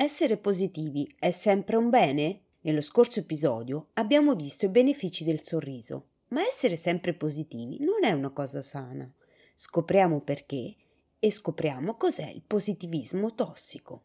Essere positivi è sempre un bene? Nello scorso episodio abbiamo visto i benefici del sorriso, ma essere sempre positivi non è una cosa sana. Scopriamo perché e scopriamo cos'è il positivismo tossico.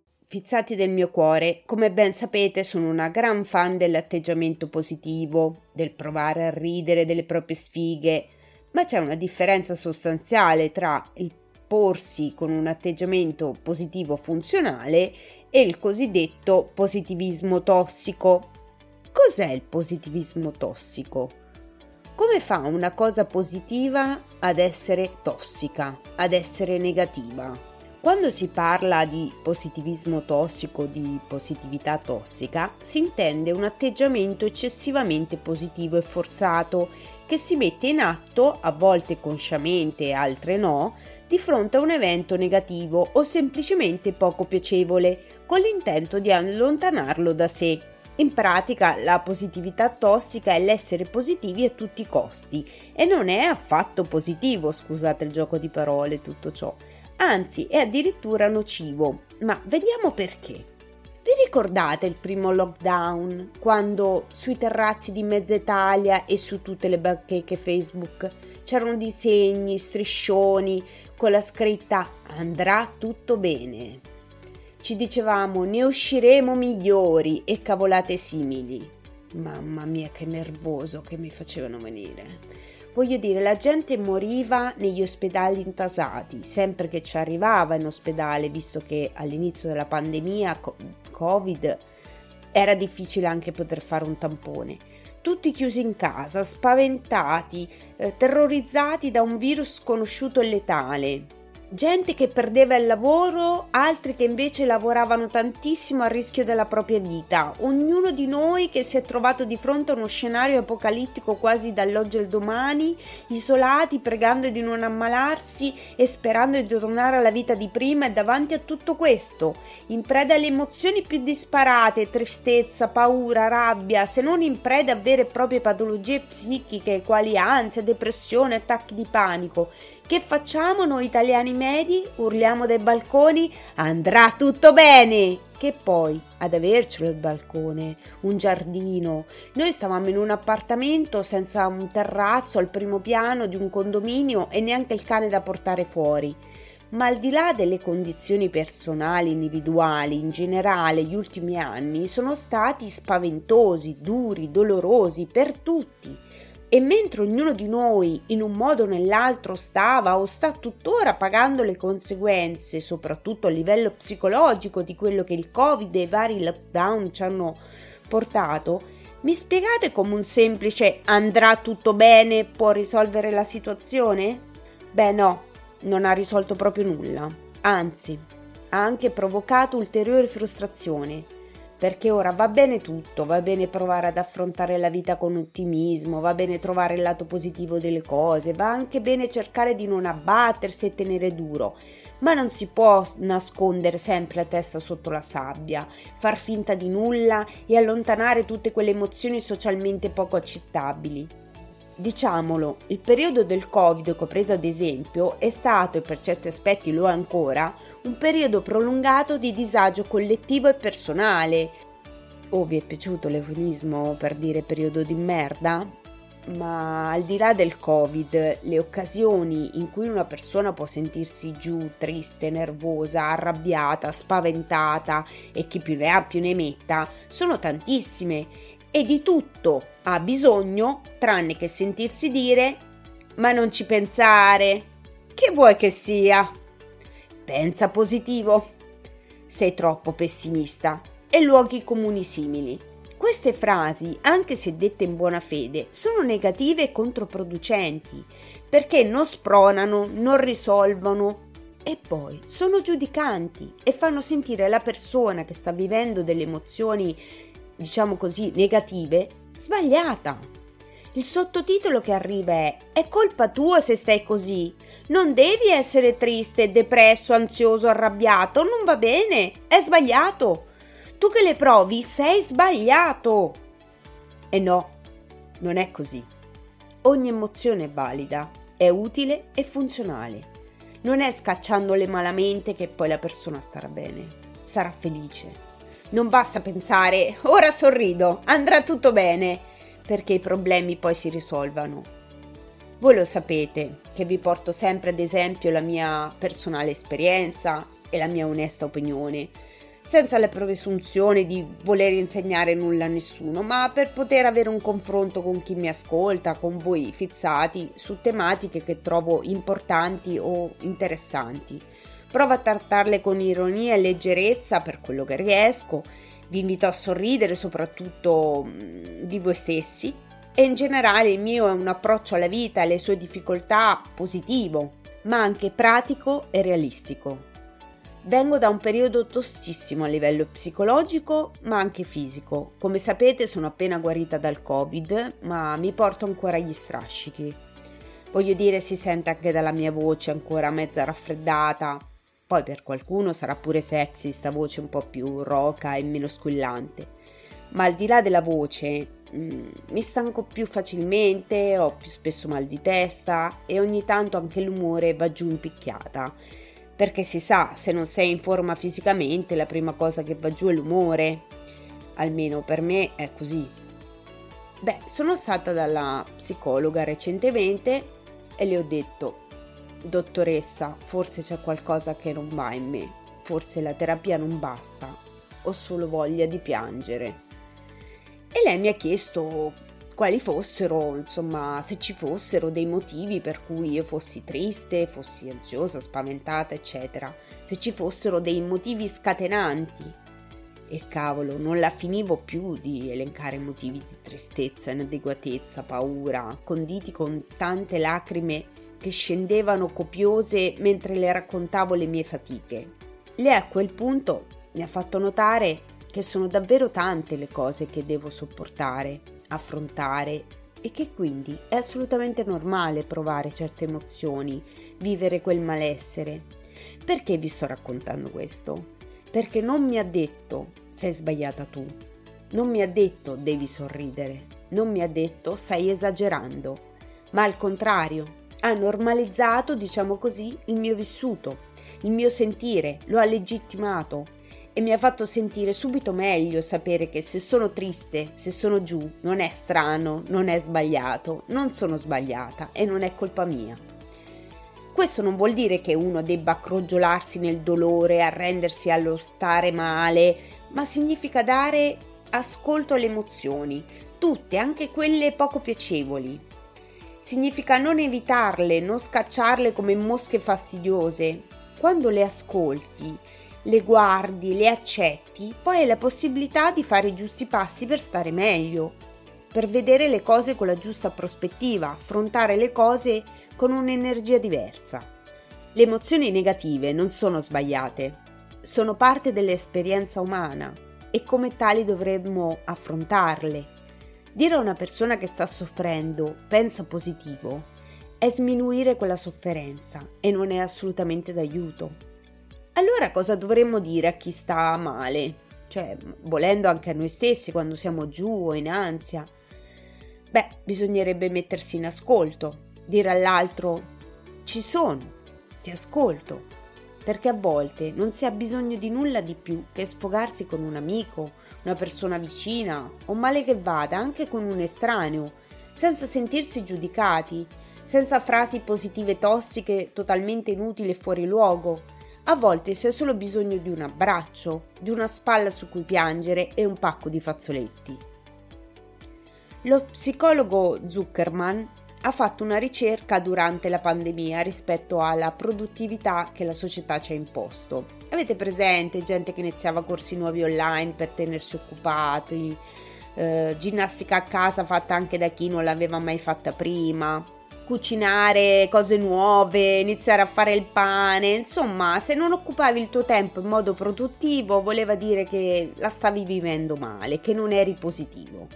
Fizzati del mio cuore, come ben sapete sono una gran fan dell'atteggiamento positivo, del provare a ridere delle proprie sfighe, ma c'è una differenza sostanziale tra il porsi con un atteggiamento positivo funzionale e il cosiddetto positivismo tossico. Cos'è il positivismo tossico? Come fa una cosa positiva ad essere tossica, ad essere negativa? Quando si parla di positivismo tossico, di positività tossica, si intende un atteggiamento eccessivamente positivo e forzato che si mette in atto, a volte consciamente altre no, di fronte a un evento negativo o semplicemente poco piacevole, con l'intento di allontanarlo da sé. In pratica la positività tossica è l'essere positivi a tutti i costi e non è affatto positivo, scusate il gioco di parole, tutto ciò anzi è addirittura nocivo. Ma vediamo perché. Vi ricordate il primo lockdown, quando sui terrazzi di mezza Italia e su tutte le bacheche Facebook c'erano disegni, striscioni con la scritta andrà tutto bene? Ci dicevamo ne usciremo migliori e cavolate simili. Mamma mia che nervoso che mi facevano venire. Voglio dire, la gente moriva negli ospedali intasati, sempre che ci arrivava in ospedale, visto che all'inizio della pandemia Covid era difficile anche poter fare un tampone. Tutti chiusi in casa, spaventati, eh, terrorizzati da un virus sconosciuto e letale gente che perdeva il lavoro, altri che invece lavoravano tantissimo a rischio della propria vita, ognuno di noi che si è trovato di fronte a uno scenario apocalittico quasi dall'oggi al domani, isolati, pregando di non ammalarsi e sperando di tornare alla vita di prima e davanti a tutto questo, in preda alle emozioni più disparate, tristezza, paura, rabbia, se non in preda a vere e proprie patologie psichiche quali ansia, depressione, attacchi di panico, che facciamo noi italiani medi? Urliamo dai balconi andrà tutto bene! Che poi ad avercelo il balcone, un giardino. Noi stavamo in un appartamento senza un terrazzo al primo piano di un condominio e neanche il cane da portare fuori. Ma al di là delle condizioni personali, individuali, in generale gli ultimi anni sono stati spaventosi, duri, dolorosi per tutti e mentre ognuno di noi in un modo o nell'altro stava o sta tuttora pagando le conseguenze, soprattutto a livello psicologico, di quello che il Covid e i vari lockdown ci hanno portato, mi spiegate come un semplice andrà tutto bene può risolvere la situazione? Beh no, non ha risolto proprio nulla, anzi ha anche provocato ulteriore frustrazione perché ora va bene tutto, va bene provare ad affrontare la vita con ottimismo, va bene trovare il lato positivo delle cose, va anche bene cercare di non abbattersi e tenere duro, ma non si può nascondere sempre la testa sotto la sabbia, far finta di nulla e allontanare tutte quelle emozioni socialmente poco accettabili. Diciamolo, il periodo del Covid che ho preso ad esempio è stato, e per certi aspetti lo è ancora, un periodo prolungato di disagio collettivo e personale. Oh, vi è piaciuto l'eufemismo per dire periodo di merda? Ma al di là del Covid, le occasioni in cui una persona può sentirsi giù, triste, nervosa, arrabbiata, spaventata e chi più ne ha più ne metta, sono tantissime e di tutto ha bisogno tranne che sentirsi dire ma non ci pensare. Che vuoi che sia? Pensa positivo. Sei troppo pessimista. E luoghi comuni simili. Queste frasi, anche se dette in buona fede, sono negative e controproducenti perché non spronano, non risolvono e poi sono giudicanti e fanno sentire la persona che sta vivendo delle emozioni, diciamo così, negative, sbagliata. Il sottotitolo che arriva è È colpa tua se stai così. Non devi essere triste, depresso, ansioso, arrabbiato. Non va bene. È sbagliato. Tu che le provi sei sbagliato. E no, non è così. Ogni emozione è valida, è utile e funzionale. Non è scacciandole malamente che poi la persona starà bene, sarà felice. Non basta pensare ora sorrido, andrà tutto bene perché i problemi poi si risolvano. Voi lo sapete che vi porto sempre ad esempio la mia personale esperienza e la mia onesta opinione, senza la presunzione di voler insegnare nulla a nessuno, ma per poter avere un confronto con chi mi ascolta, con voi fizzati su tematiche che trovo importanti o interessanti. Provo a trattarle con ironia e leggerezza per quello che riesco vi invito a sorridere soprattutto mm, di voi stessi e in generale il mio è un approccio alla vita e alle sue difficoltà positivo, ma anche pratico e realistico. Vengo da un periodo tostissimo a livello psicologico, ma anche fisico. Come sapete sono appena guarita dal Covid, ma mi porto ancora gli strascichi. Voglio dire, si sente anche dalla mia voce ancora mezza raffreddata, poi per qualcuno sarà pure sexy sta voce un po' più roca e meno squillante. Ma al di là della voce, mm, mi stanco più facilmente, ho più spesso mal di testa e ogni tanto anche l'umore va giù in picchiata. Perché si sa, se non sei in forma fisicamente, la prima cosa che va giù è l'umore. Almeno per me è così. Beh, sono stata dalla psicologa recentemente e le ho detto Dottoressa, forse c'è qualcosa che non va in me, forse la terapia non basta, ho solo voglia di piangere. E lei mi ha chiesto quali fossero, insomma, se ci fossero dei motivi per cui io fossi triste, fossi ansiosa, spaventata, eccetera, se ci fossero dei motivi scatenanti. E cavolo, non la finivo più di elencare motivi di tristezza, inadeguatezza, paura, conditi con tante lacrime che scendevano copiose mentre le raccontavo le mie fatiche. Lei a quel punto mi ha fatto notare che sono davvero tante le cose che devo sopportare, affrontare e che quindi è assolutamente normale provare certe emozioni, vivere quel malessere. Perché vi sto raccontando questo? Perché non mi ha detto sei sbagliata tu, non mi ha detto devi sorridere, non mi ha detto stai esagerando, ma al contrario ha normalizzato, diciamo così, il mio vissuto, il mio sentire, lo ha legittimato e mi ha fatto sentire subito meglio sapere che se sono triste, se sono giù, non è strano, non è sbagliato, non sono sbagliata e non è colpa mia. Questo non vuol dire che uno debba crogiolarsi nel dolore, arrendersi allo stare male, ma significa dare ascolto alle emozioni, tutte, anche quelle poco piacevoli, Significa non evitarle, non scacciarle come mosche fastidiose. Quando le ascolti, le guardi, le accetti, poi hai la possibilità di fare i giusti passi per stare meglio, per vedere le cose con la giusta prospettiva, affrontare le cose con un'energia diversa. Le emozioni negative non sono sbagliate, sono parte dell'esperienza umana e come tali dovremmo affrontarle Dire a una persona che sta soffrendo pensa positivo è sminuire quella sofferenza e non è assolutamente d'aiuto. Allora cosa dovremmo dire a chi sta male? Cioè, volendo anche a noi stessi quando siamo giù o in ansia? Beh, bisognerebbe mettersi in ascolto, dire all'altro ci sono, ti ascolto, perché a volte non si ha bisogno di nulla di più che sfogarsi con un amico, una persona vicina o male che vada anche con un estraneo, senza sentirsi giudicati, senza frasi positive tossiche totalmente inutili e fuori luogo. A volte si ha solo bisogno di un abbraccio, di una spalla su cui piangere e un pacco di fazzoletti. Lo psicologo Zuckerman ha fatto una ricerca durante la pandemia rispetto alla produttività che la società ci ha imposto. Avete presente gente che iniziava corsi nuovi online per tenersi occupati, eh, ginnastica a casa fatta anche da chi non l'aveva mai fatta prima, cucinare cose nuove, iniziare a fare il pane, insomma, se non occupavi il tuo tempo in modo produttivo voleva dire che la stavi vivendo male, che non eri positivo.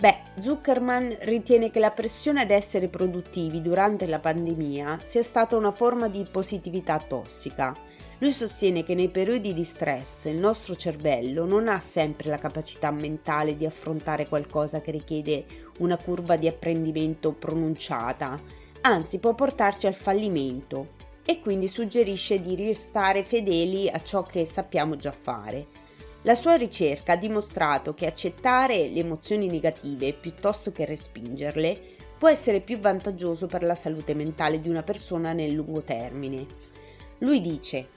Beh, Zuckerman ritiene che la pressione ad essere produttivi durante la pandemia sia stata una forma di positività tossica. Lui sostiene che nei periodi di stress il nostro cervello non ha sempre la capacità mentale di affrontare qualcosa che richiede una curva di apprendimento pronunciata, anzi può portarci al fallimento e quindi suggerisce di restare fedeli a ciò che sappiamo già fare. La sua ricerca ha dimostrato che accettare le emozioni negative piuttosto che respingerle può essere più vantaggioso per la salute mentale di una persona nel lungo termine. Lui dice: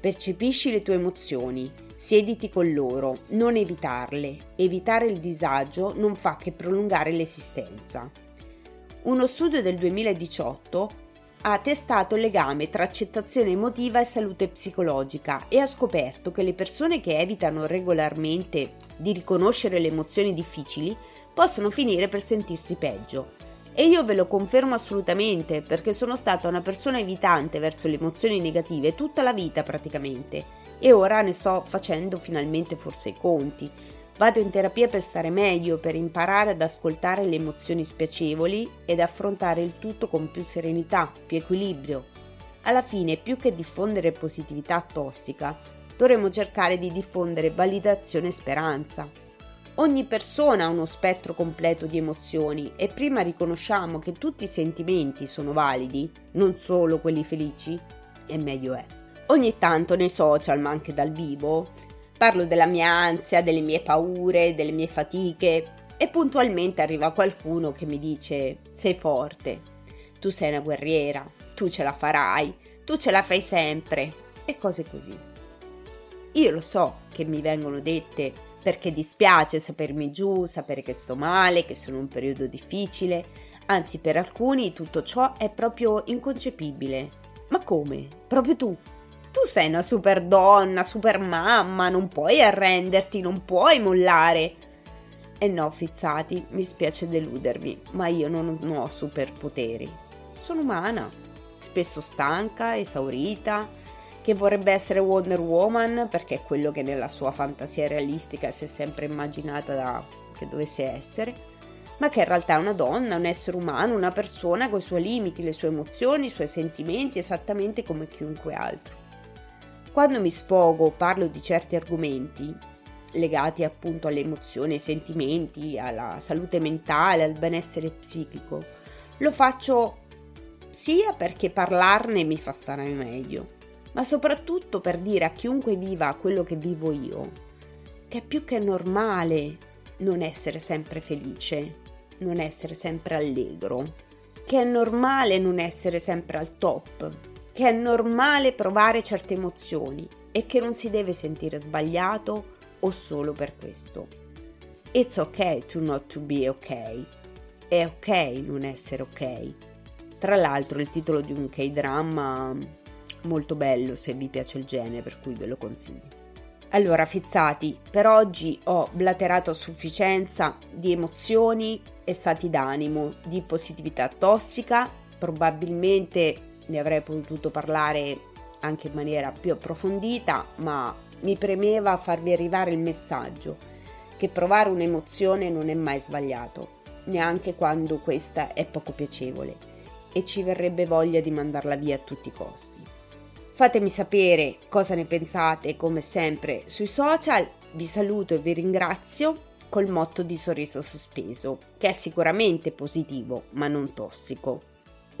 Percepisci le tue emozioni, siediti con loro, non evitarle. Evitare il disagio non fa che prolungare l'esistenza. Uno studio del 2018 ha testato il legame tra accettazione emotiva e salute psicologica e ha scoperto che le persone che evitano regolarmente di riconoscere le emozioni difficili possono finire per sentirsi peggio. E io ve lo confermo assolutamente perché sono stata una persona evitante verso le emozioni negative tutta la vita praticamente e ora ne sto facendo finalmente forse i conti Vado in terapia per stare meglio, per imparare ad ascoltare le emozioni spiacevoli ed affrontare il tutto con più serenità, più equilibrio. Alla fine, più che diffondere positività tossica, dovremmo cercare di diffondere validazione e speranza. Ogni persona ha uno spettro completo di emozioni e prima riconosciamo che tutti i sentimenti sono validi, non solo quelli felici, e meglio è. Ogni tanto nei social, ma anche dal vivo, Parlo della mia ansia, delle mie paure, delle mie fatiche e puntualmente arriva qualcuno che mi dice sei forte, tu sei una guerriera, tu ce la farai, tu ce la fai sempre e cose così. Io lo so che mi vengono dette perché dispiace sapermi giù, sapere che sto male, che sono in un periodo difficile, anzi per alcuni tutto ciò è proprio inconcepibile. Ma come? Proprio tu? Tu sei una super donna, super mamma, non puoi arrenderti, non puoi mollare. E no, fizzati, mi spiace deludervi, ma io non ho superpoteri. Sono umana, spesso stanca, esaurita, che vorrebbe essere Wonder Woman perché è quello che nella sua fantasia realistica si è sempre immaginata da, che dovesse essere, ma che in realtà è una donna, un essere umano, una persona con i suoi limiti, le sue emozioni, i suoi sentimenti, esattamente come chiunque altro. Quando mi sfogo, parlo di certi argomenti legati appunto alle emozioni, ai sentimenti, alla salute mentale, al benessere psichico, lo faccio sia perché parlarne mi fa stare meglio, ma soprattutto per dire a chiunque viva quello che vivo io, che è più che normale non essere sempre felice, non essere sempre allegro, che è normale non essere sempre al top, che è normale provare certe emozioni e che non si deve sentire sbagliato o solo per questo. It's ok to not to be ok. È ok non essere ok. Tra l'altro il titolo di un K-drama molto bello se vi piace il genere, per cui ve lo consiglio. Allora, fizzati, per oggi ho blaterato a sufficienza di emozioni e stati d'animo, di positività tossica, probabilmente ne avrei potuto parlare anche in maniera più approfondita, ma mi premeva farvi arrivare il messaggio che provare un'emozione non è mai sbagliato, neanche quando questa è poco piacevole e ci verrebbe voglia di mandarla via a tutti i costi. Fatemi sapere cosa ne pensate, come sempre, sui social. Vi saluto e vi ringrazio col motto di sorriso sospeso, che è sicuramente positivo, ma non tossico.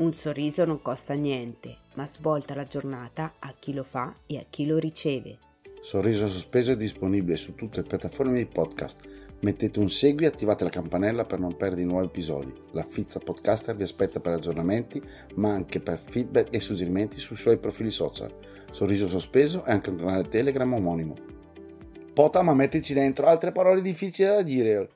Un sorriso non costa niente, ma svolta la giornata a chi lo fa e a chi lo riceve. Sorriso sospeso è disponibile su tutte le piattaforme di podcast. Mettete un segui e attivate la campanella per non perdere nuovi episodi. La Fizza Podcaster vi aspetta per aggiornamenti, ma anche per feedback e suggerimenti sui suoi profili social. Sorriso sospeso è anche un canale Telegram omonimo. Pota, ma mettici dentro altre parole difficili da dire.